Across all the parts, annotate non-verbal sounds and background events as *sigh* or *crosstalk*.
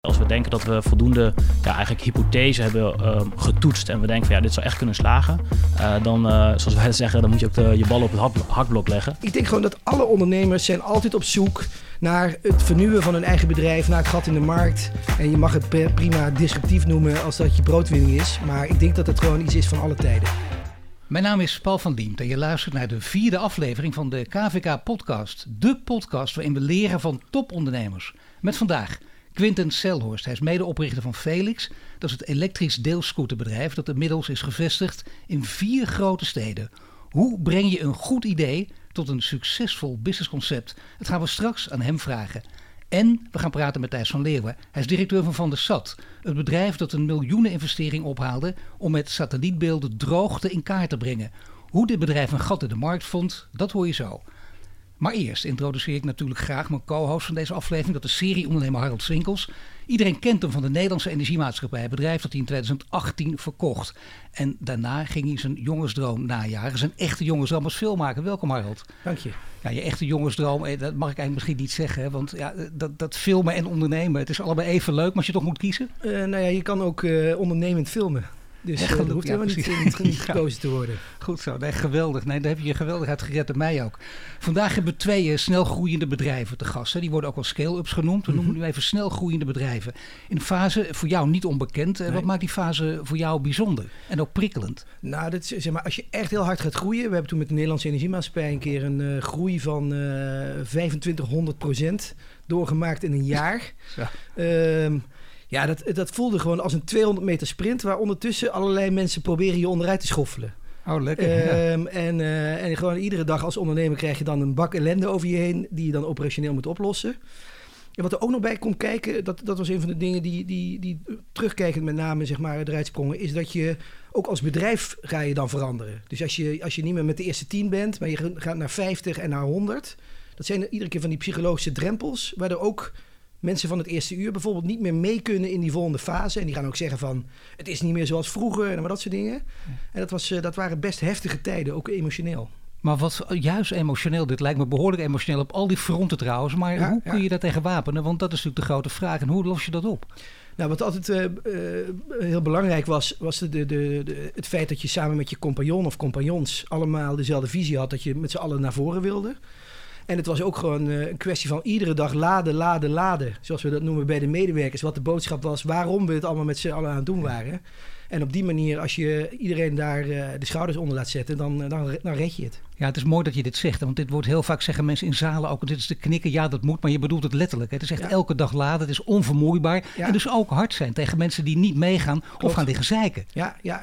Als we denken dat we voldoende ja, eigenlijk hypothese hebben uh, getoetst en we denken van ja, dit zou echt kunnen slagen, uh, dan, uh, zoals wij zeggen, dan moet je ook de, je bal op het hakblok leggen. Ik denk gewoon dat alle ondernemers zijn altijd op zoek naar het vernieuwen van hun eigen bedrijf, naar het gat in de markt. En je mag het prima disruptief noemen als dat je broodwinning is, maar ik denk dat het gewoon iets is van alle tijden. Mijn naam is Paul van Diemt en je luistert naar de vierde aflevering van de KVK-podcast. De podcast waarin we leren van topondernemers. Met vandaag Quinten Selhorst. Hij is medeoprichter van Felix. Dat is het elektrisch deelscooterbedrijf dat inmiddels is gevestigd in vier grote steden. Hoe breng je een goed idee tot een succesvol businessconcept? Dat gaan we straks aan hem vragen. En we gaan praten met Thijs van Leeuwen. Hij is directeur van Van der Sat. Het bedrijf dat een miljoeneninvestering ophaalde om met satellietbeelden droogte in kaart te brengen. Hoe dit bedrijf een gat in de markt vond, dat hoor je zo. Maar eerst introduceer ik natuurlijk graag mijn co-host van deze aflevering. Dat is serieondernemer Harold Swinkels. Iedereen kent hem van de Nederlandse Energiemaatschappij. Een bedrijf dat hij in 2018 verkocht. En daarna ging hij zijn jongensdroom najagen. Zijn echte jongensdroom als filmmaker. Welkom Harold. Dank je. Ja, je echte jongensdroom, eh, dat mag ik eigenlijk misschien niet zeggen. Want ja, dat, dat filmen en ondernemen, het is allebei even leuk. Maar als je toch moet kiezen? Uh, nou ja, je kan ook uh, ondernemend filmen. Dus Echt, uh, dat hoeft ja, helemaal niet, niet, *laughs* gekozen te worden. Goed zo, nee, geweldig. Nee, daar heb je je geweldig uit gered en mij ook. Vandaag hebben we twee uh, snel groeiende bedrijven te gast. Hè. Die worden ook wel scale-ups genoemd. We noemen mhm. nu even snel groeiende bedrijven. In een fase voor jou niet onbekend. Uh, Wat maakt die fase voor jou bijzonder en ook prikkelend? Nou, dat is, zeg maar, als je echt heel hard gaat groeien. We hebben toen met de Nederlandse Energiemaatschappij een keer een groei van 2500 procent doorgemaakt in een jaar. Ehm, ja, dat, dat voelde gewoon als een 200 meter sprint... waar ondertussen allerlei mensen proberen je onderuit te schoffelen. Oh, lekker. Um, en, uh, en gewoon iedere dag als ondernemer krijg je dan een bak ellende over je heen... die je dan operationeel moet oplossen. En wat er ook nog bij komt kijken, dat, dat was een van de dingen die, die, die terugkijkend met name zeg maar, eruit sprongen... is dat je ook als bedrijf ga je dan veranderen. Dus als je, als je niet meer met de eerste tien bent, maar je gaat naar 50 en naar 100... dat zijn iedere keer van die psychologische drempels... waar er ook mensen van het eerste uur bijvoorbeeld niet meer mee kunnen in die volgende fase. En die gaan ook zeggen van het is niet meer zoals vroeger en maar dat soort dingen. En dat, was, eh, dat waren best heftige tijden, ook emotioneel. Maar wat juist emotioneel, dit lijkt me behoorlijk emotioneel op al die fronten trouwens. Maar hoe kun je dat tegen wapenen? Want dat is natuurlijk de grote vraag. En hoe los je dat op? Nou, wat altijd uh, uh, heel belangrijk was, was de, de, de, het feit dat je samen met je compagnon of compagnons allemaal dezelfde visie had. Dat je met z'n allen naar voren wilde. En het was ook gewoon eh, een kwestie van iedere dag laden, laden, laden. Zoals we dat noemen bij de medewerkers. Wat de boodschap was, waarom we het allemaal met z'n allen aan het doen waren. En op die manier, als je iedereen daar uh, de schouders onder laat zetten, dan, dan, dan red je het. Ja, het is mooi dat je dit zegt. Want dit wordt heel vaak zeggen mensen in zalen ook. Dit is de knikken. Ja, dat moet. Maar je bedoelt het letterlijk. Het is echt elke dag laden. Het is onvermoeibaar. En dus ook hard zijn tegen mensen die niet meegaan of gaan liggen zeiken. Ja, ja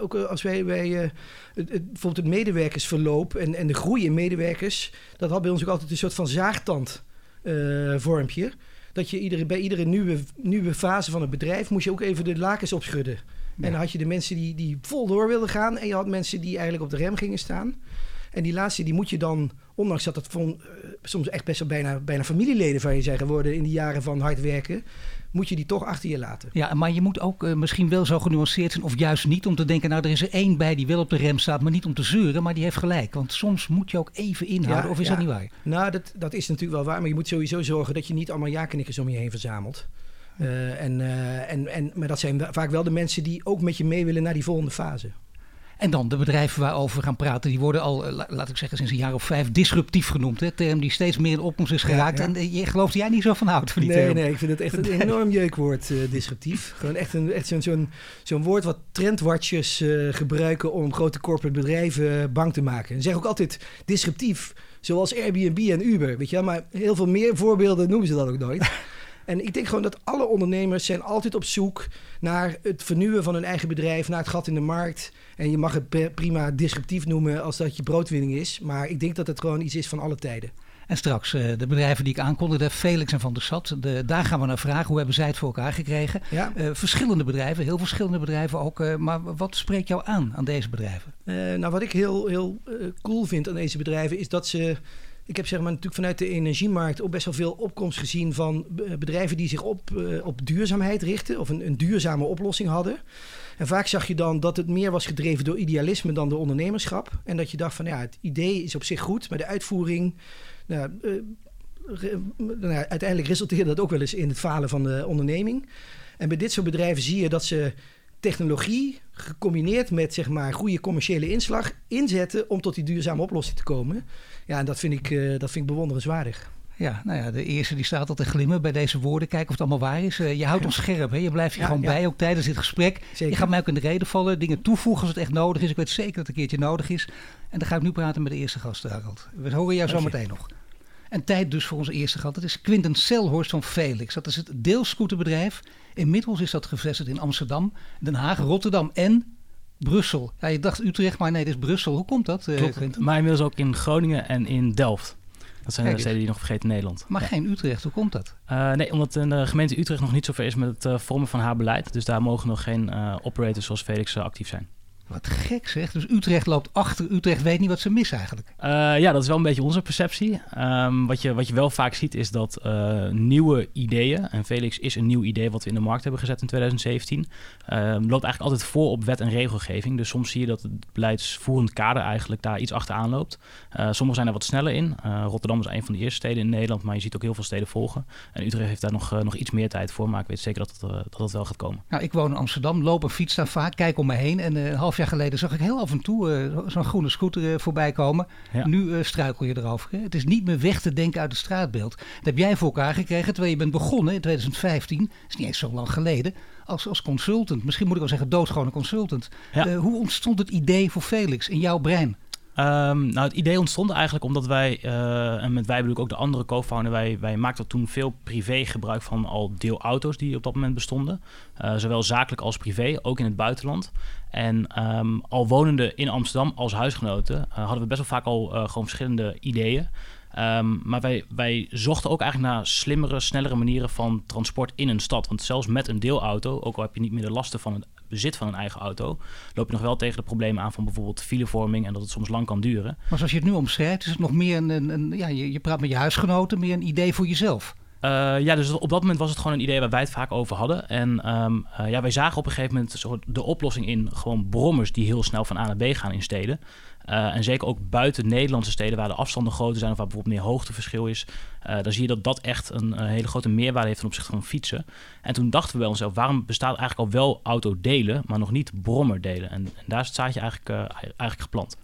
ook als wij, wij uh, het, bijvoorbeeld het medewerkersverloop en, en de groei in medewerkers. Dat had bij ons ook altijd een soort van zaagtand uh, vormpje. Dat je iedere, bij iedere nieuwe, nieuwe fase van het bedrijf moest je ook even de lakens opschudden. En dan had je de mensen die, die vol door wilden gaan. En je had mensen die eigenlijk op de rem gingen staan. En die laatste, die moet je dan, ondanks dat het van, uh, soms echt best wel bijna, bijna familieleden van je zijn geworden in die jaren van hard werken, moet je die toch achter je laten. Ja, maar je moet ook uh, misschien wel zo genuanceerd zijn, of juist niet, om te denken, nou er is er één bij die wel op de rem staat, maar niet om te zeuren, maar die heeft gelijk. Want soms moet je ook even inhouden, of is dat niet waar? Nou, dat, dat is natuurlijk wel waar, maar je moet sowieso zorgen dat je niet allemaal ja-knikkers om je heen verzamelt. Uh, en, uh, en, en, maar dat zijn vaak wel de mensen die ook met je mee willen naar die volgende fase. En dan de bedrijven waarover we gaan praten, die worden al, eh, laat ik zeggen, sinds een jaar of vijf disruptief genoemd. Hè? Term die steeds meer in opkomst is geraakt. En eh, je gelooft jij niet zo van houdt van die nee, term. Nee, ik vind het echt een *laughs* enorm jeukwoord, uh, disruptief. Gewoon echt, een, echt zo'n zo'n zo'n woord wat trendwatchers uh, gebruiken om grote corporate bedrijven bang te maken. En zeg ook altijd disruptief, zoals Airbnb en Uber, weet je wel. Maar heel veel meer voorbeelden noemen ze dat ook nooit. *laughs* En ik denk gewoon dat alle ondernemers zijn altijd op zoek naar het vernieuwen van hun eigen bedrijf, naar het gat in de markt. En je mag het prima disruptief noemen als dat je broodwinning is. Maar ik denk dat het gewoon iets is van alle tijden. En straks uh, de bedrijven die ik aankondigde, Felix en Van der Sat. De, daar gaan we naar vragen. Hoe hebben zij het voor elkaar gekregen? Ja. Uh, verschillende bedrijven, heel verschillende bedrijven ook. Uh, maar wat spreekt jou aan aan deze bedrijven? nou, wat ik heel, heel cool vind aan deze bedrijven is dat ze ik heb zeg maar natuurlijk vanuit de energiemarkt ook best wel veel opkomst gezien van bedrijven die zich op, op duurzaamheid richten of een, een, duurzame oplossing hadden. En vaak zag je dan dat het meer was gedreven door idealisme dan door ondernemerschap. En dat je dacht van ja, het idee is op zich goed, maar de uitvoering nou, uh, nou uiteindelijk resulteerde dat ook wel eens in het falen van de onderneming. En bij dit soort bedrijven zie je dat ze technologie gecombineerd met zeg maar goede commerciële inslag inzetten om tot die duurzame oplossing te komen. Ja, en dat vind ik, uh, dat vind ik bewonderenswaardig. Ja, nou ja, de eerste die staat al te glimmen bij deze woorden. Kijken of het allemaal waar is. Uh, je houdt ons scherp, hè? je blijft hier gewoon bij, ook tijdens dit gesprek. Zeker. Je gaat mij ook in de reden vallen, dingen toevoegen als het echt nodig is. Ik weet zeker dat het een keertje nodig is. En dan ga ik nu praten met de eerste gast, Harald. We horen jou zo meteen nog. En tijd dus voor onze eerste gast. Dat is Quinten Selhorst van Felix. Dat is het deelscooterbedrijf. Inmiddels is dat gevestigd in Amsterdam, Den Haag, Rotterdam en Brussel. Ja, je dacht Utrecht, maar nee, dit is Brussel. Hoe komt dat, uh, Klopt, Maar inmiddels ook in Groningen en in Delft. Dat zijn de steden die nog vergeten in Nederland. Maar geen Utrecht, hoe komt dat? Uh, nee, omdat de gemeente Utrecht nog niet zover is met het uh, vormen van haar beleid. Dus daar mogen nog geen operators zoals Felix actief zijn. Wat gek zeg. Dus Utrecht loopt achter. Utrecht weet niet wat ze missen eigenlijk. Uh, ja, dat is wel een beetje onze perceptie. Um, wat, je, wat je wel vaak ziet is dat uh, nieuwe ideeën... en Felix is een nieuw idee wat we in de markt hebben gezet in 2017... Uh, loopt eigenlijk altijd voor op wet en regelgeving. Dus soms zie je dat het beleidsvoerend kader eigenlijk daar iets achteraan loopt. Uh, sommige zijn er wat sneller in. Rotterdam is een van de eerste steden in Nederland... maar je ziet ook heel veel steden volgen. En Utrecht heeft daar nog, nog iets meer tijd voor... maar ik weet zeker dat het, dat het wel gaat komen. Nou, ik woon in Amsterdam, loop en fiets daar vaak, kijk om me heen... en een half jaar geleden zag ik heel af en toe uh, zo'n groene scooter uh, voorbij komen. Nu uh, struikel je erover. Hè? Het is niet meer weg te denken uit het straatbeeld. Dat heb jij voor elkaar gekregen terwijl je bent begonnen in 2015. Dat is niet eens zo lang geleden. Als, als consultant. Misschien moet ik wel zeggen doodgewone consultant. hoe ontstond het idee voor Felix in jouw brein? Um, nou, het idee ontstond eigenlijk omdat wij, uh, en met wij bedoel ik ook de andere co-founder, wij, wij maakten toen veel privé gebruik van al deelauto's die op dat moment bestonden. Uh, zowel zakelijk als privé, ook in het buitenland. En um, al wonende in Amsterdam als huisgenoten uh, hadden we best wel vaak al gewoon verschillende ideeën. Um, maar wij, wij zochten ook eigenlijk naar slimmere, snellere manieren van transport in een stad. Want zelfs met een deelauto, ook al heb je niet meer de lasten van het bezit van een eigen auto, loop je nog wel tegen de problemen aan van bijvoorbeeld filevorming en dat het soms lang kan duren. Maar zoals je het nu omschrijft, is het nog meer een, een, een ja, je, je praat met je huisgenoten, meer een idee voor jezelf. Uh, ja, dus op dat moment was het gewoon een idee waar wij het vaak over hadden. En um, uh, ja, wij zagen op een gegeven moment de oplossing in gewoon brommers die heel snel van A naar B gaan in steden. Uh, en zeker ook buiten Nederlandse steden waar de afstanden groter zijn of waar bijvoorbeeld meer hoogteverschil is. dan zie je dat dat echt een, hele grote meerwaarde heeft ten opzichte van fietsen. En toen dachten we bij onszelf, waarom bestaat eigenlijk al wel autodelen, maar nog niet brommerdelen? En, en daar is het zaadje eigenlijk, eigenlijk geplant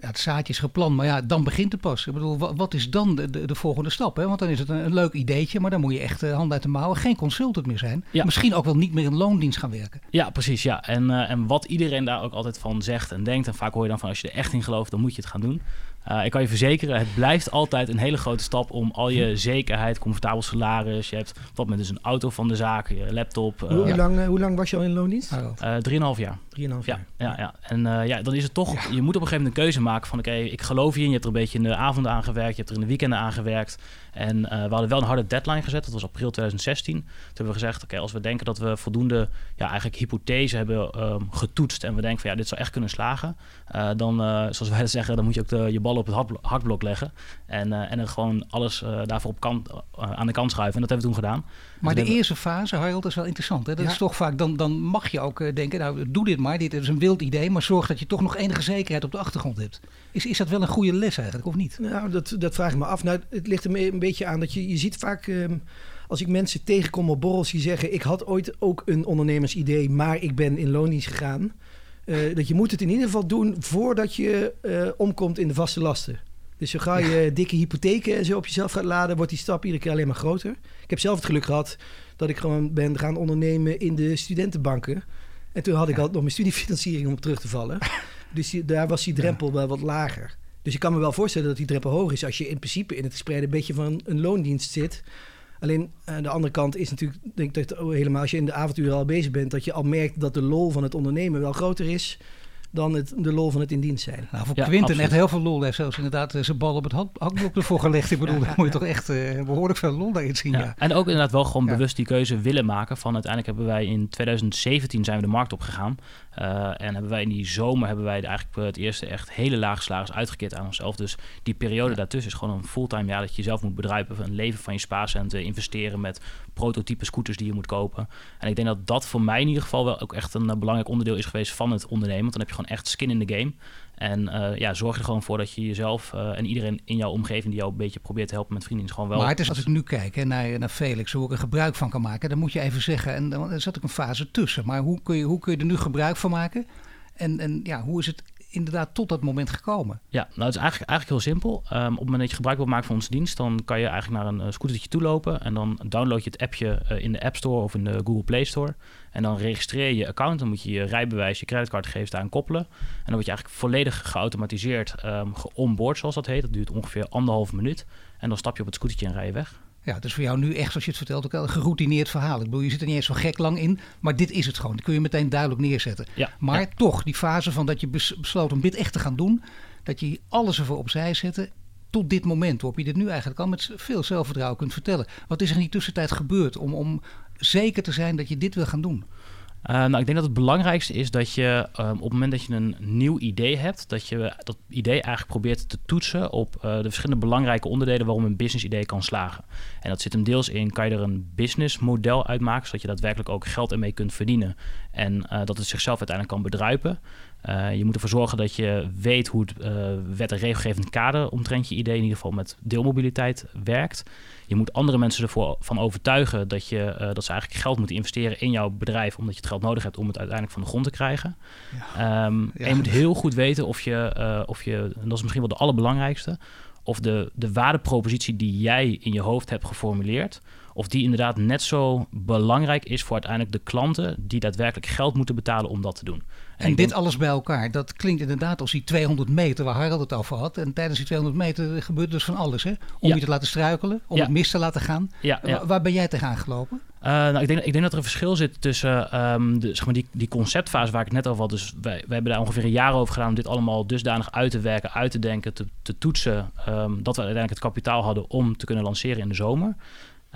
ja, het zaadje is geplant, maar ja, dan begint het pas. Ik bedoel, wat, is dan de, de, de, volgende stap? Hè? Want dan is het een, een, leuk ideetje, maar dan moet je echt uh, hand uit de mouwen, geen consultant meer zijn. Ja. Misschien ook wel niet meer in loondienst gaan werken. Ja, precies. Ja. En, uh, en wat iedereen daar ook altijd van zegt en denkt, en vaak hoor je dan van als je er echt in gelooft, dan moet je het gaan doen. Uh, ik kan je verzekeren, het blijft altijd een hele grote stap om al je zekerheid, comfortabel salaris. Je hebt op dat moment dus een auto van de zaak, je laptop. Hoe, uh, lang, uh, hoe lang was je al in loondienst? Drieënhalf jaar. Drieënhalf jaar. Ja, ja, ja. En ja, dan is het toch, ja. je moet op een gegeven moment een keuze maken van oké, okay, ik geloof je in. Je hebt er een beetje in de avonden aan gewerkt, je hebt er in de weekenden aan gewerkt. En uh, we hadden wel een harde deadline gezet, dat was april 2016. Toen hebben we gezegd, oké, okay, als we denken dat we voldoende ja, eigenlijk hypothese hebben um, getoetst en we denken van ja, dit zou echt kunnen slagen, uh, dan, uh, zoals wij *laughs* zeggen, dan moet je ook de, je bal op het hakblok leggen en, en er gewoon alles daarvoor op kant, aan de kant schuiven. En dat hebben we toen gedaan. Maar dus de eerste fase, Harold, is wel interessant. Hè? Dat ja. is toch vaak, dan, dan mag je ook denken, nou doe dit maar, dit is een wild idee, maar zorg dat je toch nog enige zekerheid op de achtergrond hebt. Is, is dat wel een goede les eigenlijk, of niet? Nou, dat, dat vraag ik me af. Nou, het ligt er een beetje aan dat je, je ziet vaak... Um, als ik mensen tegenkom op borrels die zeggen... ik had ooit ook een ondernemersidee, maar ik ben in loondienst gegaan. Uh, dat je moet het in ieder geval doen voordat je uh, omkomt in de vaste lasten. Dus zo ga je ja. dikke hypotheken en zo op jezelf gaat laden... wordt die stap iedere keer alleen maar groter. Ik heb zelf het geluk gehad dat ik gewoon ben gaan ondernemen in de studentenbanken. En toen had ik ja. al nog mijn studiefinanciering om op terug te vallen. *laughs* Dus die, daar was die drempel ja. wel wat lager. Dus ik kan me wel voorstellen dat die drempel hoog is als je in principe in het gespreide beetje van een loondienst zit. Alleen aan de andere kant is natuurlijk, denk ik dat helemaal als je in de avonturen al bezig bent, dat je al merkt dat de lol van het ondernemen wel groter is dan het, de lol van het in dienst zijn. Nou, voor ja, Quinten absoluut. echt heel veel lol heeft zelfs inderdaad zijn bal op het hakblok ervoor gelegd. Ik bedoel, ja, daar moet je toch echt uh, behoorlijk veel lol daarin zien. Ja. En ook inderdaad wel gewoon bewust die keuze willen maken van uiteindelijk hebben wij in 2017 zijn we de markt opgegaan. Uh, en hebben wij in die zomer hebben wij eigenlijk het eerste echt hele lage salaris uitgekeerd aan onszelf. Dus die periode daartussen is gewoon een fulltime jaar dat je zelf moet bedrijven, een leven van je spaarcenten, investeren met prototype scooters die je moet kopen. En ik denk dat dat voor mij in ieder geval wel ook echt een belangrijk onderdeel is geweest van het ondernemen. Want dan heb je gewoon gewoon echt skin in the game. En uh, ja, zorg er gewoon voor dat je jezelf uh, en iedereen in jouw omgeving die jou een beetje probeert te helpen met vrienden, is gewoon wel. Maar het is als ik nu kijk hè, naar, naar Felix, hoe ik er gebruik van kan maken, dan moet je even zeggen, en dan zat ik een fase tussen. Maar hoe kun je, hoe kun je er nu gebruik van maken? En, en ja, hoe is het inderdaad tot dat moment gekomen? Ja, nou het is eigenlijk, eigenlijk heel simpel. Um, op het moment dat je gebruik wil maken van onze dienst, dan kan je eigenlijk naar een uh, scootertje toe lopen en dan download je het appje uh, in de App Store of in de Google Play Store. En dan registreer je je account, dan moet je je rijbewijs, je creditcardgegevens daaraan koppelen. En dan word je eigenlijk volledig geautomatiseerd um, geonboard, zoals dat heet. Dat duurt ongeveer anderhalf minuut. En dan stap je op het scootertje en rij je weg. Ja, het is voor jou nu echt, zoals je het vertelt, ook een geroutineerd verhaal. Ik bedoel, je zit er niet eens zo gek lang in, maar dit is het gewoon. Dat kun je meteen duidelijk neerzetten. Ja, maar ja. toch, die fase van dat je besloot om dit echt te gaan doen, dat je alles ervoor opzij zette, tot dit moment waarop je dit nu eigenlijk al met veel zelfvertrouwen kunt vertellen. Wat is er in die tussentijd gebeurd om, om zeker te zijn dat je dit wil gaan doen? Uh, nou, ik denk dat het belangrijkste is dat je um, op het moment dat je een nieuw idee hebt, dat je dat idee eigenlijk probeert te toetsen op uh, de verschillende belangrijke onderdelen waarom een business idee kan slagen. En dat zit hem deels in, kan je er een businessmodel uitmaken, zodat je daadwerkelijk ook geld ermee kunt verdienen en uh, dat het zichzelf uiteindelijk kan bedruipen. Uh, je moet ervoor zorgen dat je weet hoe het uh, wet- en regelgevend kader omtrent je idee, in ieder geval met deelmobiliteit, werkt. Je moet andere mensen ervoor van overtuigen dat, je, uh, dat ze eigenlijk geld moeten investeren in jouw bedrijf, omdat je het geld nodig hebt om het uiteindelijk van de grond te krijgen. Ja. Um, ja. En je moet heel goed weten of je, of je, en dat is misschien wel de allerbelangrijkste, of de, de waardepropositie die jij in je hoofd hebt geformuleerd, of die inderdaad net zo belangrijk is voor uiteindelijk de klanten die daadwerkelijk geld moeten betalen om dat te doen. En, en dit denk... alles bij elkaar, dat klinkt inderdaad als die 200 meter waar Harald het over had. En tijdens die 200 meter gebeurt dus van alles, hè? Om ja. je te laten struikelen, om ja. het mis te laten gaan. Ja, waar, waar ben jij tegenaan gelopen? Uh, nou, ik, denk, ik denk dat er een verschil zit tussen um, de, zeg maar die, die conceptfase waar ik het net over had. Dus wij, wij hebben daar ongeveer een jaar over gedaan om dit allemaal dusdanig uit te werken, uit te denken, te, te toetsen. Um, dat we uiteindelijk het kapitaal hadden om te kunnen lanceren in de zomer.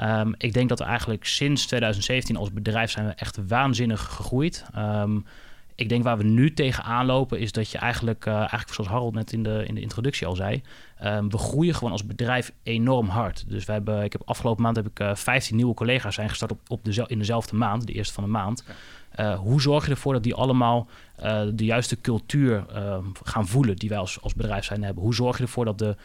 Um, ik denk dat we eigenlijk sinds 2017 als bedrijf zijn we echt waanzinnig gegroeid. Um, ik denk waar we nu tegenaan lopen is dat je eigenlijk, uh, eigenlijk zoals Harold net in de, in de introductie al zei, um, we groeien gewoon als bedrijf enorm hard. Dus we hebben, ik heb afgelopen maand heb ik uh, 15 nieuwe collega's zijn gestart op, op de, in dezelfde maand, de eerste van de maand. Uh, hoe zorg je ervoor dat die allemaal uh, de juiste cultuur uh, gaan voelen die wij als, als bedrijf zijn hebben? Hoe zorg je ervoor dat de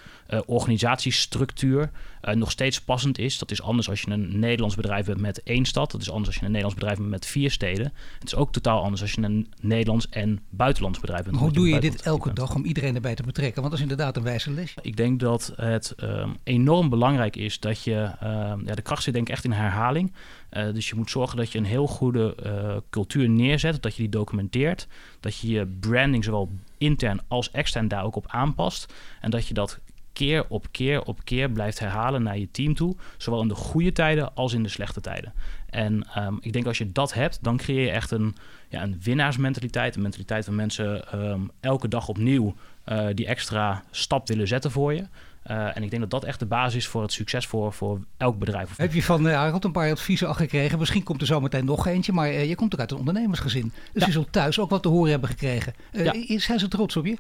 organisatiestructuur nog steeds passend is? Dat is anders als je een Nederlands bedrijf bent met één stad. Dat is anders als je een Nederlands bedrijf bent met vier steden. Het is ook totaal anders als je een Nederlands en buitenlands bedrijf bent. Maar hoe doe je dit elke dag om iedereen erbij te betrekken? Want dat is inderdaad een wijze les. Ik denk dat het um, enorm belangrijk is dat je... Um, ja, de kracht zit denk ik echt in herhaling. Uh, dus je moet zorgen dat je een heel goede uh, cultuur neerzet, dat je die documenteert, dat je je branding zowel intern als extern daar ook op aanpast en dat je dat keer op keer op keer blijft herhalen naar je team toe, zowel in de goede tijden als in de slechte tijden. En um, ik denk als je dat hebt, dan creëer je echt een, ja, een winnaarsmentaliteit, een mentaliteit van mensen um, elke dag opnieuw uh, die extra stap willen zetten voor je. Uh, en ik denk dat dat echt de basis is voor het succes voor, voor elk bedrijf. Heb je van uh, Harold een paar adviezen al gekregen? Misschien komt er zo meteen nog eentje, maar uh, je komt ook uit een ondernemersgezin. Dus ja. je zult thuis ook wat te horen hebben gekregen. Ja. Zijn ze trots op je?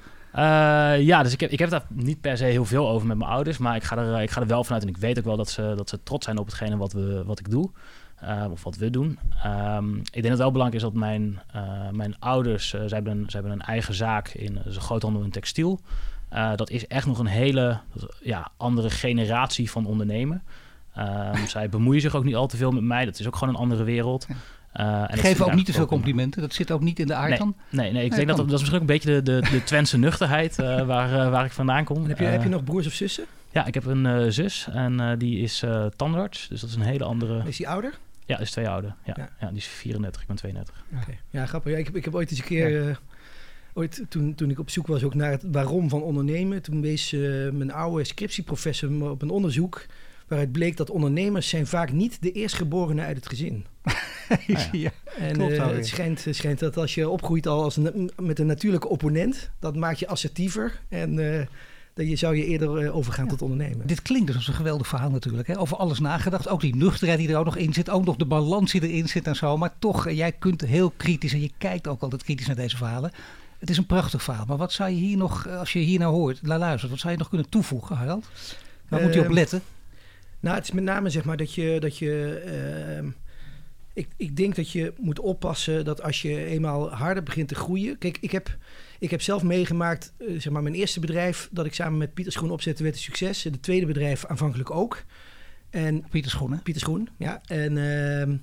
ja, dus ik heb, ik heb daar niet per se heel veel over met mijn ouders, maar ik ga, er, ik ga er wel vanuit en ik weet ook wel dat ze, dat ze trots zijn op hetgene wat, we, wat ik doe. Uh, of wat we doen. Um, ik denk dat het wel belangrijk is dat mijn, uh, mijn ouders, uh, ze, hebben, ze hebben een eigen zaak in groothandel in textiel. Uh, dat is echt nog een hele ja, andere generatie van ondernemen. Uh, *laughs* zij bemoeien zich ook niet al te veel met mij. Dat is ook gewoon een andere wereld. Uh, en Geven ook niet te veel complimenten. Dat zit ook niet in de aard nee, dan? Nee, nee ik nee, denk dat, dat is misschien ook een beetje de, de, de Twentse nuchterheid *laughs* waar, waar ik vandaan kom. Heb, je, heb je nog broers of zussen? Ja, ik heb een zus en die is tandarts. Dus dat is een hele andere... Is die ouder? Ja, is twee ouder. Ja, ja. ja die is 34, ik ben 32. Okay. Ja, grappig. Ja, ik, heb, ik heb ooit eens een keer ooit, toen, toen ik op zoek was ook naar het waarom van ondernemen, toen wees uh, mijn oude scriptieprofessor me op een onderzoek waaruit bleek dat ondernemers zijn vaak niet de eerstgeborenen uit het gezin. *laughs* ja, ja, en klopt, uh, het schijnt, schijnt dat als je opgroeit al als een, met een natuurlijke opponent, dat maakt je assertiever en je zou je eerder uh, overgaan ja. tot ondernemen. Dit klinkt dus als een geweldig verhaal natuurlijk. Hè? Over alles nagedacht. Ook die nuchterheid die er ook nog in zit. Ook nog de balans die erin zit en zo. Maar toch, jij kunt heel kritisch en je kijkt ook altijd kritisch naar deze verhalen. Het is een prachtig verhaal. Maar wat zou je hier nog, als je hier naar hoort, naar luistert, wat zou je nog kunnen toevoegen, Harald? Waar uh, moet je op letten? Nou, het is met name zeg maar dat je. Dat je uh, ik, ik denk dat je moet oppassen dat als je eenmaal harder begint te groeien. Kijk, ik heb, ik heb zelf meegemaakt, eh, zeg maar, mijn eerste bedrijf dat ik samen met Pieter Schoen opzette, werd een succes. Het tweede bedrijf aanvankelijk ook. En Pieter Schoenen. Pieter Schoen, ja. En, ehm,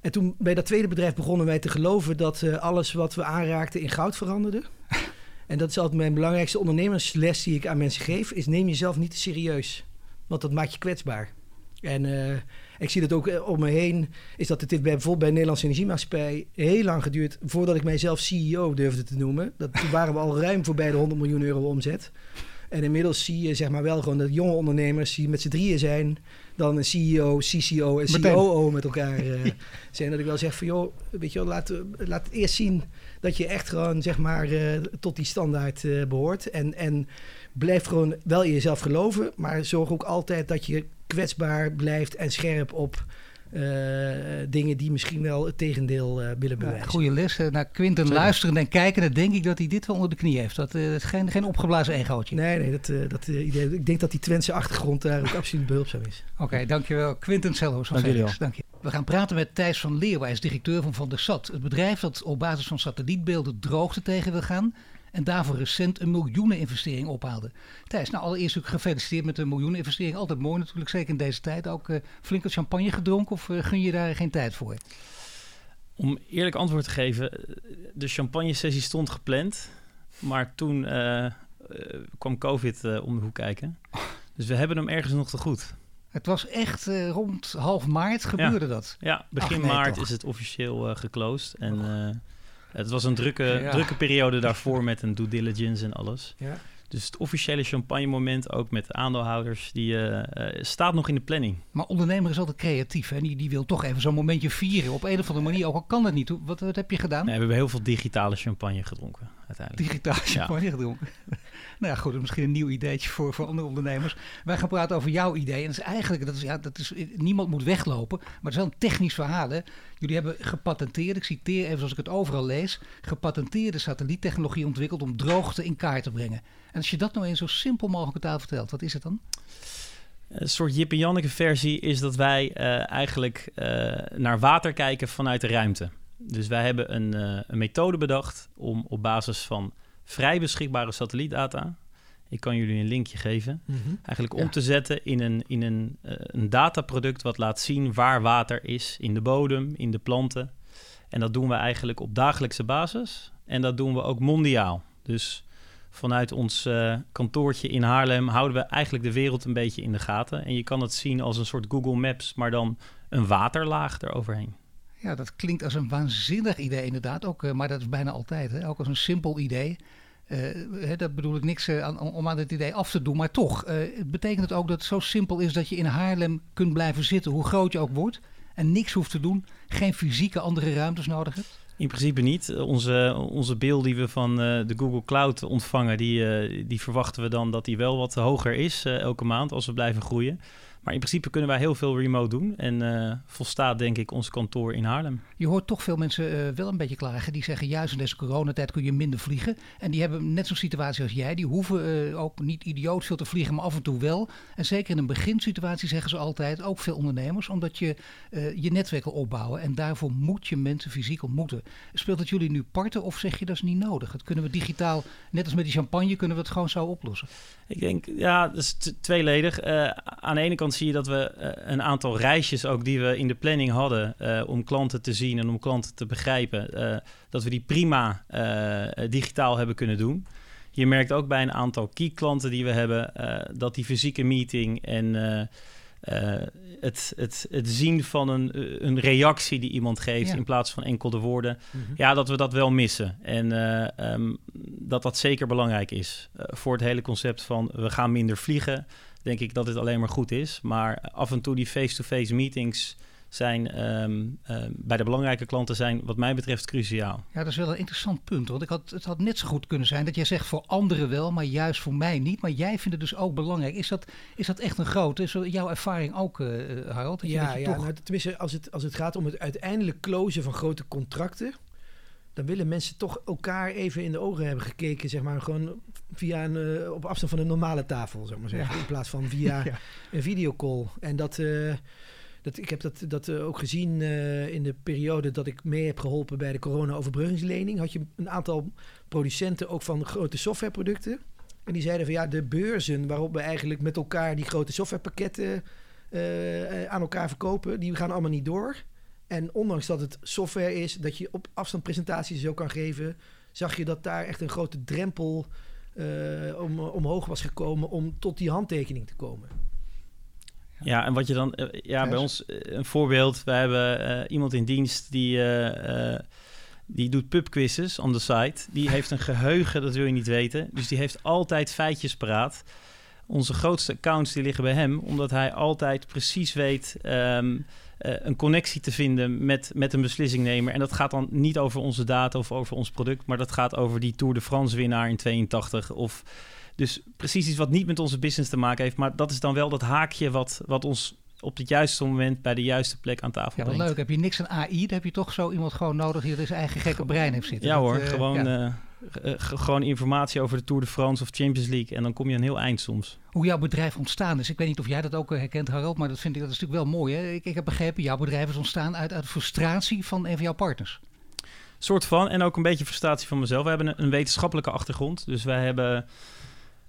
en toen bij dat tweede bedrijf begonnen wij te geloven dat eh, alles wat we aanraakten in goud veranderde. *laughs* en dat is altijd mijn belangrijkste ondernemersles die ik aan mensen geef, is neem jezelf niet te serieus. Want dat maakt je kwetsbaar. En eh, ik zie dat ook eh, om me heen, is dat het dit bij, bijvoorbeeld bij Nederlandse Energiemaatschappij heel lang geduurd voordat ik mijzelf CEO durfde te noemen. Dat, toen waren we al ruim voorbij de 100 miljoen euro omzet. En inmiddels zie je zeg maar wel gewoon dat jonge ondernemers die met z'n drieën zijn, dan een CEO, CCO en. COO met elkaar eh, *laughs* zijn. Dat ik wel zeg van joh, weet je wel, laat, laat eerst zien dat je echt gewoon zeg maar eh, tot die standaard eh, behoort. En, en blijf gewoon wel in jezelf geloven, maar zorg ook altijd dat je kwetsbaar blijft en scherp op eh, dingen die misschien wel het tegendeel eh, willen Ja, bewijzen. goede les. Eh, Naar Quinten luisteren en kijken, dan denk ik dat hij dit wel onder de knie heeft. Dat eh, is geen, geen opgeblazen egootje. Nee, nee, dat, eh, dat idee. Ik denk dat die Twentse achtergrond daar ook absoluut behulpzaam is. Oké, dankjewel. Quinten Selhoos van Dank Felix. Dank je. We gaan praten met Thijs van Leeuwen. Hij is directeur van Van der Sat. Het bedrijf dat op basis van satellietbeelden droogte tegen wil gaan. En daarvoor recent een miljoeneninvestering ophaalde. Thijs, nou allereerst ook gefeliciteerd met een miljoeneninvestering. Altijd mooi natuurlijk, zeker in deze tijd. Ook eh, flink wat champagne gedronken of eh, gun je daar geen tijd voor? Om eerlijk antwoord te geven, de champagne-sessie stond gepland. Maar toen eh, kwam COVID om de hoek kijken. Dus we hebben hem ergens nog te goed. Het was echt rond half maart gebeurde dat. Ja, begin Ach, nee, maart toch. is het officieel eh geclosed. En het was een drukke, Ja. drukke periode daarvoor met een due diligence en alles. Ja. Dus het officiële champagne moment, ook met de aandeelhouders, die eh, eh, staat nog in de planning. Maar ondernemer is altijd creatief. Hè? Die, die wil toch even zo'n momentje vieren. Op een of andere manier, ook al kan het niet. Wat, wat heb je gedaan? Nee, we hebben heel veel digitale champagne gedronken uiteindelijk. Digitaal champagne gedronken. Nou ja, goed, misschien een nieuw ideetje voor, voor andere ondernemers. Wij gaan praten over jouw idee. En dat is eigenlijk, dat is, ja, dat is, niemand moet weglopen. Maar het is wel een technisch verhaal. Hè? Jullie hebben gepatenteerd, ik citeer even zoals ik het overal lees. Gepatenteerde satelliettechnologie ontwikkeld om droogte in kaart te brengen. En als je dat nou in zo simpel mogelijke taal vertelt, wat is het dan? Een soort Jip en Janneke versie is dat wij eh, eigenlijk eh, naar water kijken vanuit de ruimte. Dus wij hebben een, eh, een methode bedacht om op basis van vrij beschikbare satellietdata, ik kan jullie een linkje geven, eigenlijk om Ja. te zetten in een, in een, eh, een dataproduct wat laat zien waar water is in de bodem, in de planten. En dat doen we eigenlijk op dagelijkse basis en dat doen we ook mondiaal. Dus vanuit ons eh, kantoortje in Haarlem houden we eigenlijk de wereld een beetje in de gaten. En je kan het zien als een soort Google Maps, maar dan een waterlaag eroverheen. Ja, dat klinkt als een waanzinnig idee inderdaad. Ook, eh, maar dat is bijna altijd. Hè? Ook als een simpel idee. Hè, dat bedoel ik niks eh, aan, om aan het idee af te doen. Maar toch, eh, betekent het ook dat het zo simpel is dat je in Haarlem kunt blijven zitten, hoe groot je ook wordt. En niks hoeft te doen. Geen fysieke andere ruimtes nodig hebt. In principe niet. Onze, onze beeld die we van de Google Cloud ontvangen, die, die verwachten we dan dat die wel wat hoger is elke maand als we blijven groeien. Maar in principe kunnen wij heel veel remote doen en eh, volstaat denk ik ons kantoor in Haarlem. Je hoort toch veel mensen eh, wel een beetje klagen. Die zeggen juist in deze coronatijd kun je minder vliegen. En die hebben net zo'n situatie als jij. Die hoeven eh, ook niet idioot veel te vliegen, maar af en toe wel. En zeker in een beginsituatie zeggen ze altijd, ook veel ondernemers, omdat je je netwerk wil opbouwen. En daarvoor moet je mensen fysiek ontmoeten. Speelt het jullie nu parten of zeg je dat is niet nodig? Dat kunnen we digitaal, net als met die champagne, kunnen we het gewoon zo oplossen. Ik denk, ja, dat is tweeledig. Aan de ene kant zie je dat we eh, een aantal reisjes ook die we in de planning hadden eh, om klanten te zien en om klanten te begrijpen, eh, dat we die prima digitaal hebben kunnen doen. Je merkt ook bij een aantal key klanten die we hebben dat die fysieke meeting en het, het, het zien van een, een reactie die iemand geeft Ja. in plaats van enkel de woorden, ja, dat we dat wel missen. En eh, ehm, dat dat zeker belangrijk is. Voor het hele concept van we gaan minder vliegen, denk ik dat dit alleen maar goed is. Maar af en toe die face-to-face meetings zijn ehm, ehm, bij de belangrijke klanten zijn wat mij betreft cruciaal. Ja, dat is wel een interessant punt. Want ik had, het had net zo goed kunnen zijn dat jij zegt voor anderen wel, maar juist voor mij niet. Maar jij vindt het dus ook belangrijk. Is dat, is dat echt een grote? Is dat jouw ervaring ook, eh, eh, Harold? Dat je- Ja, dat je ja toch... nou, tenminste, als het, als het gaat om het uiteindelijk closen van grote contracten, dan willen mensen toch elkaar even in de ogen hebben gekeken, zeg maar, gewoon via een, eh, op afstand van een normale tafel, zeg maar zeggen, in plaats van via *laughs* Ja. een videocall. En dat, eh, Dat, ik heb dat, dat eh, ook gezien in de periode dat ik mee heb geholpen bij de corona-overbruggingslening. Had je een aantal producenten ook van grote softwareproducten. En die zeiden van ja, de beurzen waarop we eigenlijk met elkaar die grote softwarepakketten aan elkaar verkopen, die gaan allemaal niet door. En ondanks dat het software is, dat je op afstand presentaties zo kan geven, zag je dat daar echt een grote drempel om, omhoog was gekomen om tot die handtekening te komen. Ja, en wat je dan, eh, ja, bij ons eh, een voorbeeld. We hebben iemand in dienst die, die doet pubquizzes on the site. Die heeft een geheugen, dat wil je niet weten. Dus die heeft altijd feitjes paraat. Onze grootste accounts die liggen bij hem, omdat hij altijd precies weet um, een connectie te vinden met, met een beslissingnemer. En dat gaat dan niet over onze data of over ons product, maar dat gaat over die Tour de France winnaar in 82 of dus precies iets wat niet met onze business te maken heeft. Maar dat is dan wel dat haakje wat, wat ons op het juiste moment bij de juiste plek aan tafel ja, brengt. leuk. Heb je niks aan AI, dan heb je toch zo iemand gewoon nodig die er zijn eigen gekke brein heeft zitten. Ja hoor, uh, gewoon, ja. Uh, gewoon informatie over de Tour de France of Champions League. En dan kom je een heel eind soms. Hoe jouw bedrijf ontstaan is. Ik weet niet of jij dat ook herkent, Harold. Maar dat vind ik dat is natuurlijk wel mooi. Hè? Ik, ik heb begrepen, jouw bedrijf is ontstaan uit, uit frustratie van een van jouw partners. Soort van. En ook een beetje frustratie van mezelf. We hebben een, een wetenschappelijke achtergrond. Dus wij hebben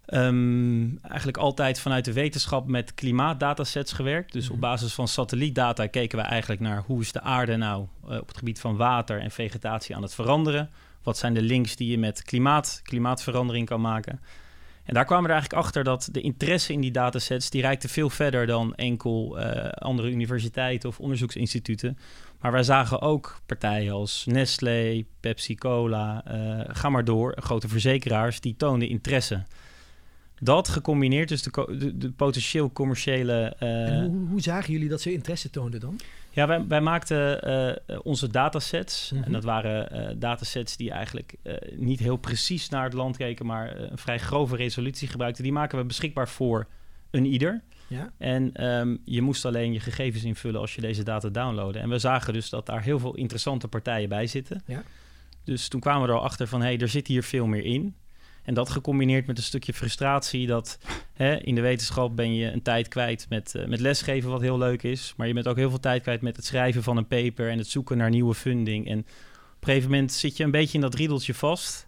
Um, eigenlijk altijd vanuit de wetenschap met klimaatdatasets gewerkt. Dus op mhm. basis van satellietdata keken we eigenlijk naar hoe is de aarde nou uh, op het gebied van water en vegetatie aan het veranderen. Wat zijn de links die je met klimaat, klimaatverandering kan maken. En daar kwamen we er eigenlijk achter dat de interesse in die datasets... die reikte veel verder dan enkel uh, andere universiteiten of onderzoeksinstituten. Maar wij zagen ook partijen als Nestlé, Pepsi Cola, uh, ga maar door, grote verzekeraars... die toonden interesse dat gecombineerd, dus de, de, de potentieel commerciële. Uh, hoe, hoe, zagen jullie dat ze interesse toonden dan? Ja, wij, wij maakten uh, onze datasets. Mm -hmm. En dat waren uh, datasets die eigenlijk niet heel precies naar het land keken, maar een vrij grove resolutie gebruikten. Die maken we beschikbaar voor een ieder. Ja. En um, je moest alleen je gegevens invullen als je deze data downloadde. En we zagen dus dat daar heel veel interessante partijen bij zitten. Ja. Dus toen kwamen we er al achter van, hé, hey, er zit hier veel meer in. En dat gecombineerd met een stukje frustratie dat hè, in de wetenschap ben je een tijd kwijt met, uh, met lesgeven, wat heel leuk is. Maar je bent ook heel veel tijd kwijt met het schrijven van een paper en het zoeken naar nieuwe funding. En op een gegeven moment zit je een beetje in dat riedeltje vast.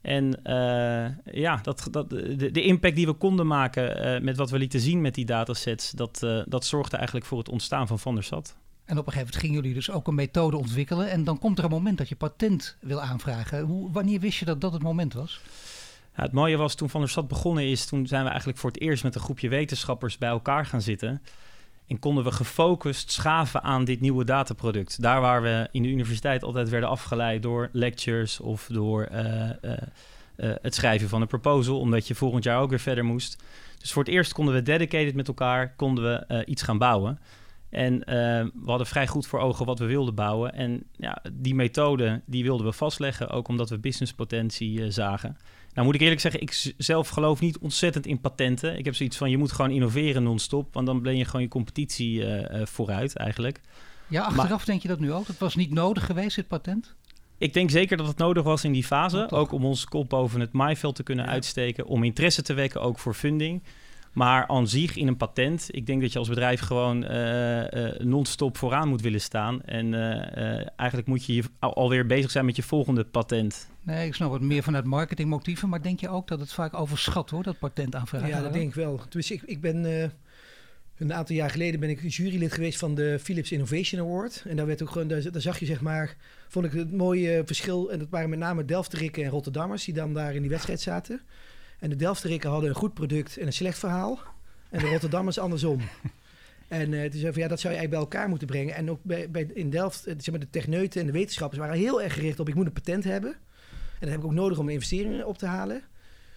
En uh, ja, dat, dat, de, impact die we konden maken uh, met wat we lieten zien met die datasets, dat, dat zorgde eigenlijk voor het ontstaan van Van der Stad. En op een gegeven moment gingen jullie dus ook een methode ontwikkelen. En dan komt er een moment dat je patent wil aanvragen. Hoe, wanneer wist je dat dat het moment was? Het mooie was toen Van der Stad begonnen is, toen zijn we eigenlijk voor het eerst met een groepje wetenschappers bij elkaar gaan zitten. En konden we gefocust schaven aan dit nieuwe dataproduct. Daar waar we in de universiteit altijd werden afgeleid door lectures of door uh, uh, uh, het schrijven van een proposal, omdat je volgend jaar ook weer verder moest. Dus voor het eerst konden we dedicated met elkaar konden we iets gaan bouwen. En we hadden vrij goed voor ogen wat we wilden bouwen. En ja, die methode die wilden we vastleggen, ook omdat we businesspotentie zagen. Nou moet ik eerlijk zeggen, ik zelf geloof niet ontzettend in patenten. Ik heb zoiets van, je moet gewoon innoveren non-stop, want dan ben je gewoon je competitie uh, vooruit eigenlijk. Ja, achteraf maar, denk je dat nu ook? Het was niet nodig geweest, dit patent? Ik denk zeker dat het nodig was in die fase. Ook om ons kop boven het maaiveld te kunnen ja. uitsteken. Om interesse te wekken, ook voor funding. Maar aan zich in een patent, ik denk dat je als bedrijf gewoon uh, uh, non-stop vooraan moet willen staan. En uh, eigenlijk moet je al, alweer bezig zijn met je volgende patent. Nee, ik snap het meer vanuit marketingmotieven. Maar denk je ook dat het vaak overschat hoor, dat patent aanvragen? Ja, dat denk ik wel. Dus ik, ik ben... een aantal jaar geleden ben ik jurylid geweest van de Philips Innovation Award. En daar, werd ook gewoon, daar, daar zag je zeg maar, vond ik het mooie verschil. En dat waren met name Delfterikken en Rotterdammers die dan daar in die wedstrijd zaten. En de Delfterikken hadden een goed product en een slecht verhaal. En de Rotterdammers andersom. *laughs* En uh, toen zei van ja, dat zou je eigenlijk bij elkaar moeten brengen. En ook bij, bij, in Delft, zeg maar, de techneuten en de wetenschappers waren heel erg gericht op ik moet een patent hebben. En dat heb ik ook nodig om investeringen op te halen.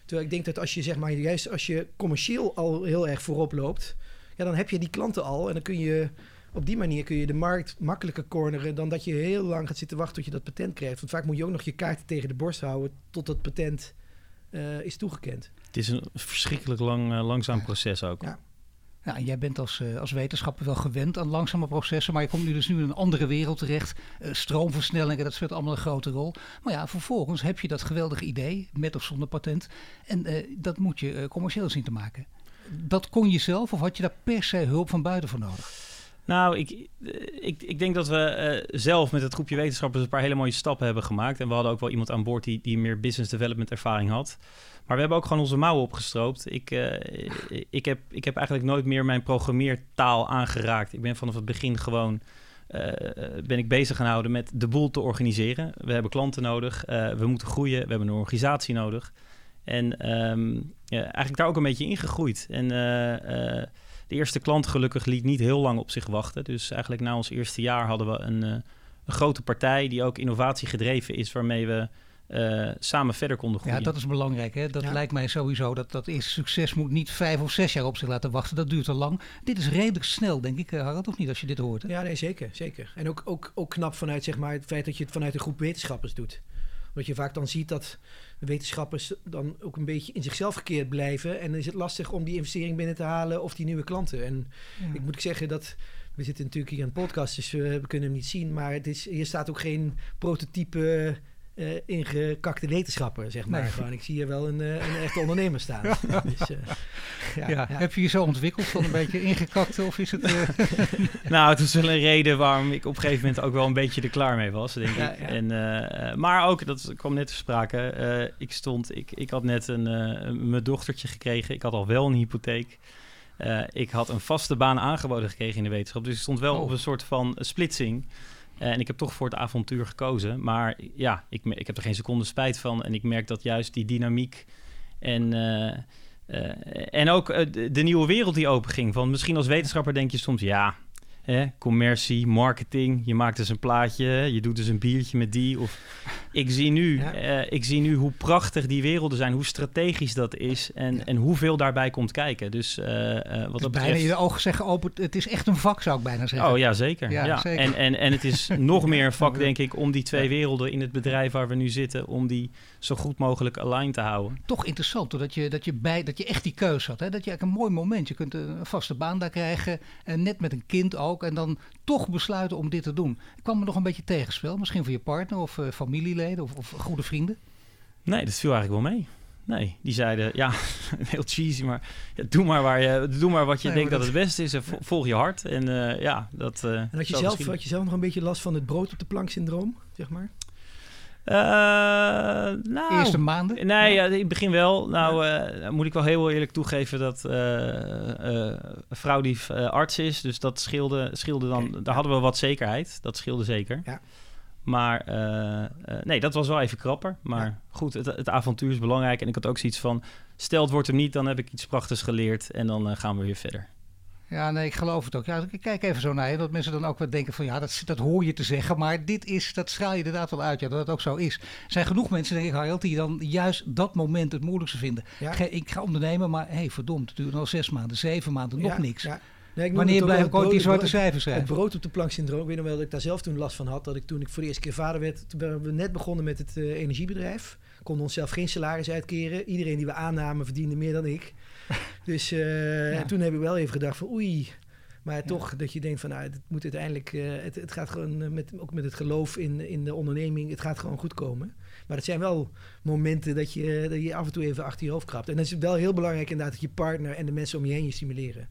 Terwijl ik denk dat als je zeg maar juist als je commercieel al heel erg voorop loopt, ja, dan heb je die klanten al. En dan kun je op die manier kun je de markt makkelijker corneren dan dat je heel lang gaat zitten wachten tot je dat patent krijgt. Want vaak moet je ook nog je kaarten tegen de borst houden tot dat patent uh, is toegekend. Het is een verschrikkelijk lang, uh, langzaam proces ook. Ja. Ja, en jij bent als, uh, als wetenschapper wel gewend aan langzame processen, maar je komt nu dus nu in een andere wereld terecht. Uh, stroomversnellingen, dat speelt allemaal een grote rol. Maar ja, vervolgens heb je dat geweldige idee, met of zonder patent, en uh, dat moet je commercieel zien te maken. Dat kon je zelf of had je daar per se hulp van buiten voor nodig? Nou, ik, ik, ik denk dat we eh, zelf met het groepje wetenschappers een paar hele mooie stappen hebben gemaakt. En we hadden ook wel iemand aan boord die, die meer business development ervaring had. Maar we hebben ook gewoon onze mouwen opgestroopt. Ik, eh, ik, heb, ik heb eigenlijk nooit meer mijn programmeertaal aangeraakt. Ik ben vanaf het begin gewoon uh, ben ik bezig gaan houden met de boel te organiseren. We hebben klanten nodig, we moeten groeien, we hebben een organisatie nodig. En ja, eigenlijk daar ook een beetje ingegroeid. En de eerste klant gelukkig liet niet heel lang op zich wachten. Dus eigenlijk na ons eerste jaar hadden we een, een grote partij die ook innovatie gedreven is, waarmee we uh, samen verder konden groeien. Ja, dat is belangrijk. Hè? Dat lijkt mij sowieso. Dat, dat is, succes moet niet vijf of zes jaar op zich laten wachten. Dat duurt te lang. Dit is redelijk snel, denk ik, Harald, of niet, als je dit hoort? Hè? Ja, nee, zeker. zeker. En ook, ook, ook knap vanuit zeg maar, het feit dat je het vanuit een groep wetenschappers doet. Omdat je vaak dan ziet dat wetenschappers dan ook een beetje in zichzelf gekeerd blijven. En dan is het lastig om die investering binnen te halen of die nieuwe klanten. En ik moet zeggen dat... We zitten natuurlijk hier aan een podcast, dus we, kunnen hem niet zien. Maar het is, hier staat ook geen prototype uh, ingekakte wetenschapper, zeg maar. Gewoon, ik zie hier wel een, uh, een echte ondernemer staan. *laughs* dus, uh, ja, ja, Heb je je zo ontwikkeld van een beetje ingekakte of is het... *laughs* nou, het is wel een reden waarom ik op een gegeven moment ook wel een beetje er klaar mee was, denk ik. En, maar ook, dat kwam net te sprake, ik stond, ik, ik had net een, mijn dochtertje gekregen. Ik had al wel een hypotheek. ik had een vaste baan aangeboden gekregen in de wetenschap. Dus ik stond wel oh. op een soort van splitsing. Eh, en ik heb toch voor het avontuur gekozen. Maar ja, ik, ik heb er geen seconde spijt van. En ik merk dat juist die dynamiek en, uh, uh, en ook de, de, nieuwe wereld die openging. Van misschien als wetenschapper denk je soms, ja, Hè, commercie, marketing. Je maakt dus een plaatje, je doet dus een biertje met die. Of ik zie nu, eh, ik zie nu hoe prachtig die werelden zijn, hoe strategisch dat is en, en hoeveel daarbij komt kijken. Dus uh, uh, wat dat betreft... bijna je ogen zeggen open. Het is echt een vak, zou ik bijna zeggen. Oh ja, zeker. Ja, Zeker. En, en, en het is nog meer een vak, denk ik, om die twee werelden in het bedrijf waar we nu zitten, om die zo goed mogelijk aligned te houden. Toch interessant, dat je, dat je, bij, dat je echt die keuze had. Hè? Dat je eigenlijk een mooi moment, je kunt een vaste baan daar krijgen en net met een kind ook en dan toch besluiten om dit te doen. Kwam er nog een beetje tegenspel? Misschien voor je partner of uh, familieleden of, of, goede vrienden? Nee, dat viel eigenlijk wel mee. Nee, die zeiden, ja, *laughs* heel cheesy, maar ja, doe, maar waar je, doe maar wat je denkt dat het beste is en volg je hart. En uh, ja, dat... Uh, en had je, zelf, had je zelf nog een beetje last van het brood op de plank syndroom, zeg maar? Uh, nou, Eerste maanden? Nee, ja. in het begin wel. Nou, uh, moet ik wel heel eerlijk toegeven dat uh, een vrouw die arts is, dus dat scheelde, scheelde dan. Okay, daar hadden we wat zekerheid. Dat scheelde zeker. Ja. Maar nee, dat was wel even krapper. Maar goed, het, het, avontuur is belangrijk. En ik had ook zoiets van: stel het wordt hem niet, dan heb ik iets prachtigs geleerd en dan gaan we weer verder. Ja, nee, ik geloof het ook. Ja, ik kijk even zo naar je, dat mensen dan ook wat denken van ja, dat, dat hoor je te zeggen, maar dit is, dat straal je inderdaad wel uit, ja, dat het ook zo is. Er zijn genoeg mensen, denk ik, Harald, die dan juist dat moment het moeilijkste vinden. Ja. Ik, ga ondernemen, maar hé, hey, verdomd, het duurt al zes maanden, zeven maanden, nog niks. Ja. Nee, Wanneer blijf ik ooit die zwarte cijfers schrijven? Het brood op de plank syndroom. Ik weet nog wel dat ik daar zelf toen last van had. Dat ik toen ik voor de eerste keer vader werd, toen we net begonnen met het uh, energiebedrijf. Konden onszelf geen salaris uitkeren. Iedereen die we aannamen verdiende meer dan ik. *laughs* Dus uh, toen heb ik wel even gedacht van oei, maar toch dat je denkt van nou, het moet uiteindelijk, uh, het, het, gaat gewoon eh, met, ook met het geloof in, in de onderneming, het gaat gewoon goed komen. Maar het zijn wel momenten dat je, dat je af en toe even achter je hoofd krabt. En dan is wel heel belangrijk inderdaad dat je partner en de mensen om je heen je stimuleren.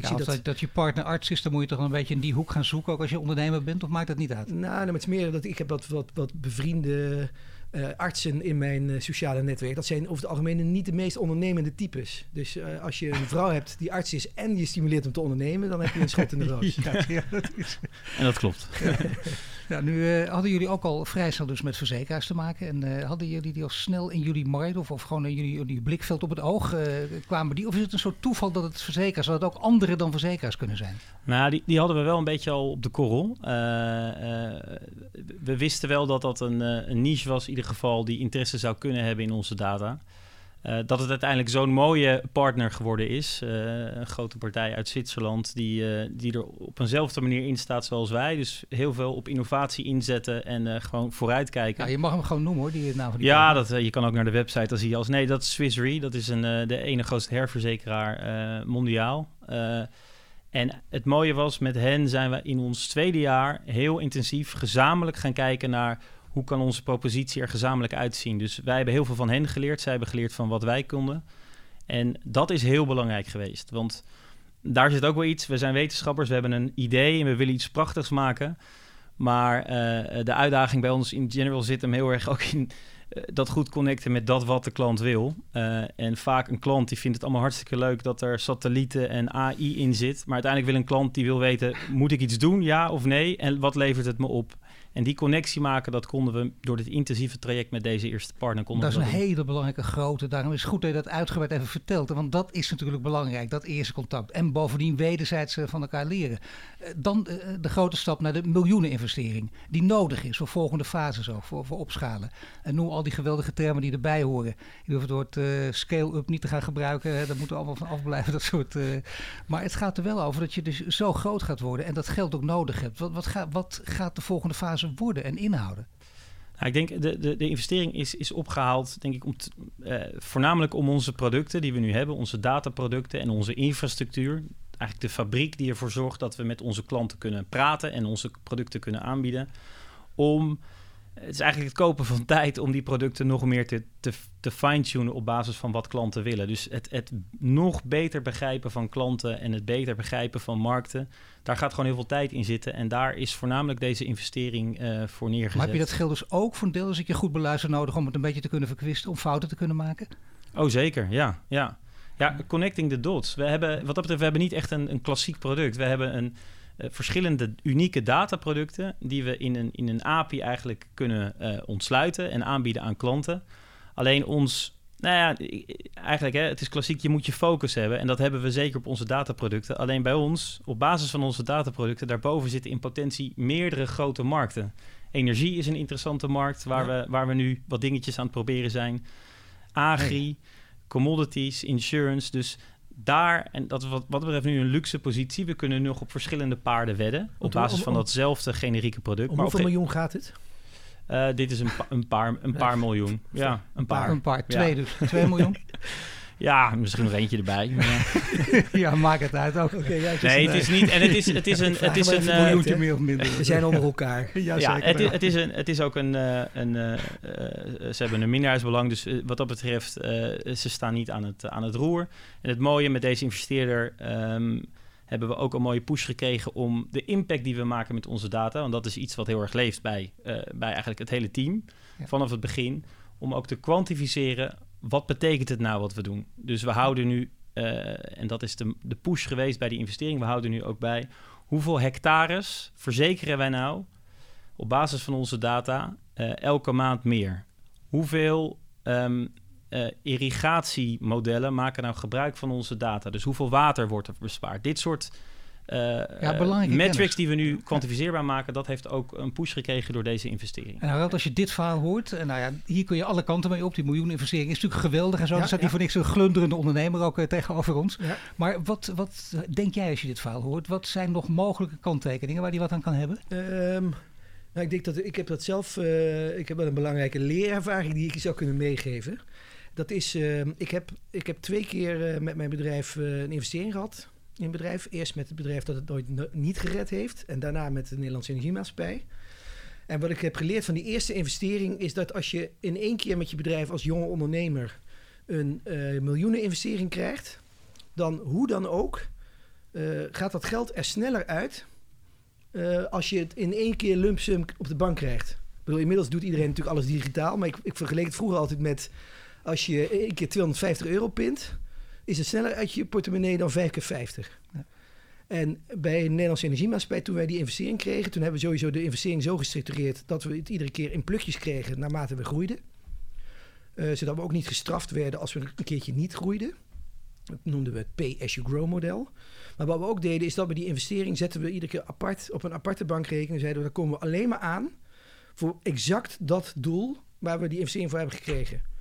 Ja, als dat, dat, je partner arts is, dan moet je toch een beetje in die hoek gaan zoeken, ook als je ondernemer bent, of maakt dat niet uit? Nou, nou het is meer dat ik heb wat, wat, wat bevriende uh, artsen in mijn uh, sociale netwerk. Dat zijn over het algemeen niet de meest ondernemende types. Dus uh, als je een vrouw hebt die arts is en je stimuleert hem te ondernemen, dan heb je een schot in de *laughs* roos. ja, ja, dat is... En dat klopt. *laughs* Ja, nu uh, hadden jullie ook al vrij snel dus met verzekeraars te maken. En uh, hadden jullie die al snel in jullie markt of, of gewoon in jullie, jullie blikveld op het oog? Uh, kwamen die? Of is het een soort toeval dat het verzekeraars, dat het ook andere dan verzekeraars kunnen zijn? Nou, die, die hadden we wel een beetje al op de korrel. we wisten wel dat dat een, een niche was, in ieder geval, die interesse zou kunnen hebben in onze data. Uh, dat het uiteindelijk zo'n mooie partner geworden is. Uh, een grote partij uit Zwitserland die, uh, die er op eenzelfde manier in staat zoals wij. Dus heel veel op innovatie inzetten en gewoon vooruitkijken. Ja, je mag hem gewoon noemen hoor, die naam van die Ja, dat, je kan ook naar de website, dan zie je als... Nee, dat is Swiss Re, dat is een, de ene grootste herverzekeraar mondiaal. en het mooie was, met hen zijn we in ons tweede jaar heel intensief gezamenlijk gaan kijken naar hoe kan onze propositie er gezamenlijk uitzien? Dus wij hebben heel veel van hen geleerd. Zij hebben geleerd van wat wij konden. En dat is heel belangrijk geweest. Want daar zit ook wel iets. We zijn wetenschappers, we hebben een idee en we willen iets prachtigs maken. Maar uh, de uitdaging bij ons in general zit hem heel erg ook in uh, dat goed connecten met dat wat de klant wil. Uh, en vaak een klant die vindt het allemaal hartstikke leuk dat er satellieten en AI in zit. Maar uiteindelijk wil een klant die wil weten, moet ik iets doen, ja of nee? En wat levert het me op? En die connectie maken, dat konden we door dit intensieve traject met deze eerste partner. Konden dat is een hele belangrijke grote. Daarom is het goed dat je dat uitgebreid even vertelt. Want dat is natuurlijk belangrijk, dat eerste contact. En bovendien wederzijds van elkaar leren. Dan de grote stap naar de miljoeneninvestering. Die nodig is voor volgende fases ook, voor, voor opschalen. En noem al die geweldige termen die erbij horen. Je hoeft het woord uh, scale-up niet te gaan gebruiken. Daar moeten we allemaal van afblijven. *laughs* Dat soort, uh, maar het gaat er wel over dat je dus zo groot gaat worden. En dat geld ook nodig hebt. Wat, wat, ga, wat gaat de volgende fase worden en inhouden? Nou, ik denk de, de, de investering is, is opgehaald, denk ik, om uh, voornamelijk om onze producten die we nu hebben, onze dataproducten en onze infrastructuur. Eigenlijk de fabriek die ervoor zorgt dat we met onze klanten kunnen praten en onze producten kunnen aanbieden. Om het is eigenlijk het kopen van tijd om die producten nog meer te, te, te fine-tunen op basis van wat klanten willen. Dus het, het nog beter begrijpen van klanten en het beter begrijpen van markten, daar gaat gewoon heel veel tijd in zitten. En daar is voornamelijk deze investering uh, voor neergezet. Maar heb je dat geld dus ook voor een deel, als ik je goed beluister, nodig om het een beetje te kunnen verkwisten, om fouten te kunnen maken? Oh, zeker, ja. ja. Ja, connecting the dots. We hebben, wat dat betreft, we hebben niet echt een, een klassiek product. We hebben een, verschillende unieke dataproducten die we in een, in een API eigenlijk kunnen uh, ontsluiten en aanbieden aan klanten. Alleen ons, nou ja, eigenlijk, hè, het is klassiek, je moet je focus hebben. En dat hebben we zeker op onze dataproducten. Alleen bij ons, op basis van onze dataproducten, daarboven zitten in potentie meerdere grote markten. Energie is een interessante markt waar, ja. we, waar we nu wat dingetjes aan het proberen zijn. Agri, hey. commodities, insurance. Dus daar, en dat is wat, wat betreft nu een luxe positie. We kunnen nog op verschillende paarden wedden. Op basis van datzelfde generieke product. Om maar hoeveel miljoen gaat het? Uh, dit is een, pa een paar, een paar miljoen. Ja, een paar. Een paar, twee ja. dus. Twee miljoen? *laughs* Ja, misschien nog eentje erbij. Maar... *laughs* ja, maak het uit ook. Okay, ja, het nee, het is niet. En het is, het is een. Het is een miljoentje meer of minder. We zijn onder elkaar. *laughs* ja, ja het, is, het, is een, het is ook een. Uh, een uh, ze hebben een minderheidsbelang. Dus wat dat betreft, ze staan niet aan het, aan het roer. En het mooie met deze investeerder. Um, hebben we ook een mooie push gekregen om de impact die we maken met onze data, want dat is iets wat heel erg leeft bij, bij eigenlijk het hele team ja. vanaf het begin, om ook te kwantificeren wat betekent het nou wat we doen? Dus we houden nu, uh, en dat is de, de push geweest bij die investering, we houden nu ook bij hoeveel hectares verzekeren wij nou op basis van onze data uh, elke maand meer? Hoeveel um, uh, irrigatiemodellen maken nou gebruik van onze data? Dus hoeveel water wordt er bespaard? Dit soort uh, ja, metrics kennis. die we nu kwantificeerbaar maken, dat heeft ook een push gekregen door deze investering. En nou, als je dit verhaal hoort, en nou ja, hier kun je alle kanten mee op. Die miljoeninvestering is natuurlijk geweldig en zo. Ja, er staat ja. hier voor niks een glunderende ondernemer ook uh, tegenover ons. Ja. Maar wat, wat denk jij als je dit verhaal hoort? Wat zijn nog mogelijke kanttekeningen waar die wat aan kan hebben? Um, nou, ik denk dat ik heb dat zelf. Uh, ik heb wel een belangrijke leerervaring die ik je zou kunnen meegeven. Dat is, uh, ik, heb, ik heb twee keer uh, met mijn bedrijf uh, een investering gehad in bedrijf. Eerst met het bedrijf dat het nooit niet gered heeft. En daarna met de Nederlandse Energiemaatschappij. En wat ik heb geleerd van die eerste investering is dat als je in één keer met je bedrijf als jonge ondernemer een uh, miljoeneninvestering krijgt, dan hoe dan ook uh, gaat dat geld er sneller uit uh, als je het in één keer lump sum op de bank krijgt. Ik bedoel, inmiddels doet iedereen natuurlijk alles digitaal, maar ik, ik vergeleek het vroeger altijd met als je één keer 250 euro pint, is het sneller uit je portemonnee dan 5 keer 50. Ja. En bij Nederlandse Energiemaatschappij, toen wij die investering kregen, toen hebben we sowieso de investering zo gestructureerd dat we het iedere keer in plukjes kregen naarmate we groeiden. Uh, zodat we ook niet gestraft werden als we een keertje niet groeiden. Dat noemden we het pay as you grow model. Maar wat we ook deden, is dat we die investering zetten we iedere keer apart op een aparte bankrekening. Zeiden we, daar komen we alleen maar aan voor exact dat doel waar we die investering voor hebben gekregen.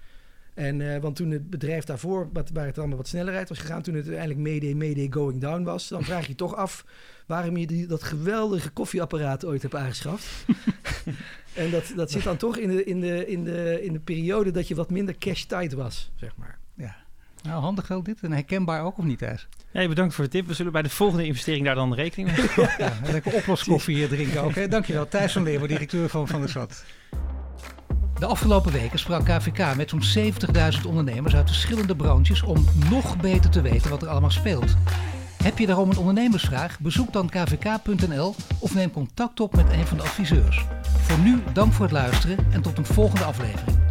En, uh, want toen het bedrijf daarvoor, wat, waar het allemaal wat sneller uit was gegaan, toen het uiteindelijk Mayday, Mayday going down was, dan vraag je toch af waarom je die, dat geweldige koffieapparaat ooit hebt aangeschaft. *laughs* en dat, dat zit dan toch in de, in, de, in, de, in de periode dat je wat minder cash tight was, zeg maar. Ja. Nou, handig geld dit en herkenbaar ook of niet, Thijs? Ja, bedankt voor de tip. We zullen bij de volgende investering daar dan rekening mee *laughs* houden. ja, lekker oploskoffie hier drinken ook. Hè? Dankjewel, Thijs van Leeuwen, directeur van Van der Zat. De afgelopen weken sprak KVK met zo'n 70.000 ondernemers uit verschillende branches om nog beter te weten wat er allemaal speelt. Heb je daarom een ondernemersvraag? Bezoek dan kvk.nl of neem contact op met een van de adviseurs. Voor nu dank voor het luisteren en tot een volgende aflevering.